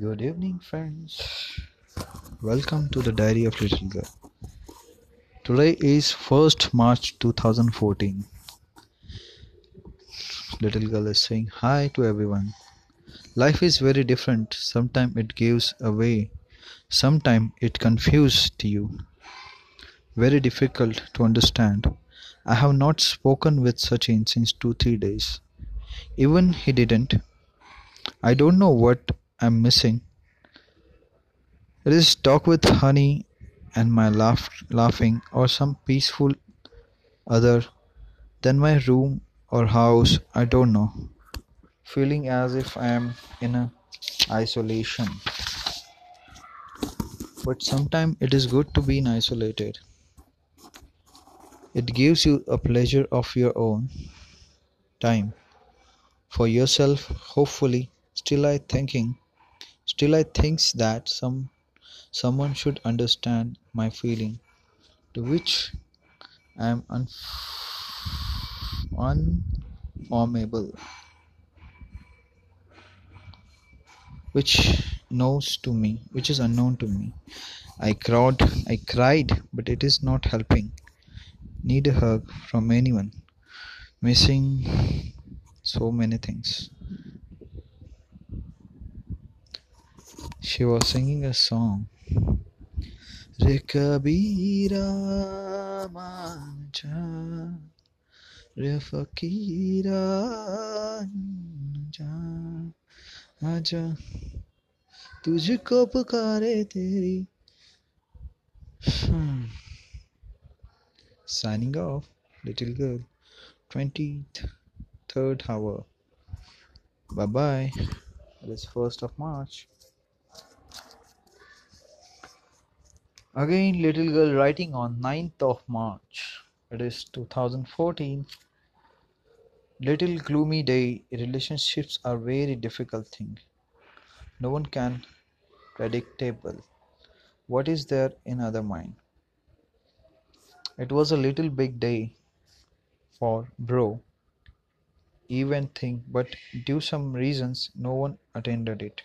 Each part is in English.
Good evening, friends. Welcome to the Diary of Little Girl. Today is 1st March 2014. Little Girl is saying hi to everyone. Life is very different. Sometimes it gives away, sometimes it confuses you. Very difficult to understand. I have not spoken with Sachin since 2 3 days. Even he didn't. I don't know what I'm missing. It is talk with honey and my laugh, laughing or some peaceful other than my room or house, I don't know. Feeling as if I am in a isolation. But sometimes it is good to be in isolated. It gives you a pleasure of your own time for yourself hopefully still i thinking still i thinks that some someone should understand my feeling to which i am un- unformable which knows to me which is unknown to me. I cried i cried but it is not helping. Need a hug from anyone. Missing so many things. She was singing a song. Re kabira manja, re fakira ja, आजा तुझको पुकारे तेरी hmm. signing off little girl 20th third hour. Bye bye. It is 1st of March. Again, little girl writing on 9th of March. It is 2014. Little gloomy day. Relationships are very difficult thing. No one can predictable. What is there in other mind? It was a little big day for bro event thing but due some reasons no one attended it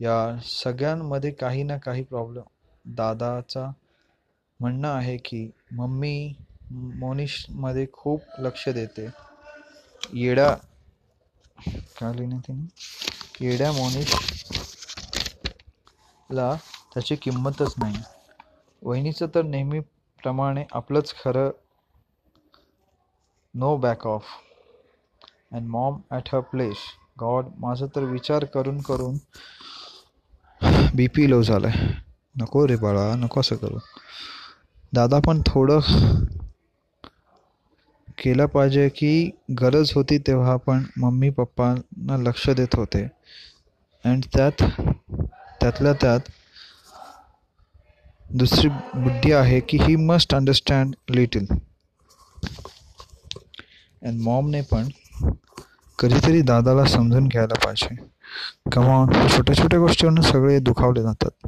या सगळ्यांमध्ये काही ना काही problem दादाचा म्हणणं आहे की mummy मोनिशमध्ये खूप लक्ष देते. येडा काय लिहिणे तिने? येड्या मोनिशला त्याची किंमतच नाही. वहिनीचं तर नेहमीप्रमाणे आपलंच खरं no back off and mom at her place god माझं तर विचार करून करून बी पी लो झालं आहे नको रे बाळा नको असं करू. दादा पण थोडं केलं पाहिजे की गरज होती तेव्हा पण मम्मी पप्पांना लक्ष देत होते. अँड त्यात त्यातल्या त्यात दुसरी बुद्धी आहे की he must understand little and मॉमने पण कधीतरी दादाला समजून घ्यायला पाहिजे. कमा छोट्या छोट्या गोष्टीवरून सगळे दुखावले जातात.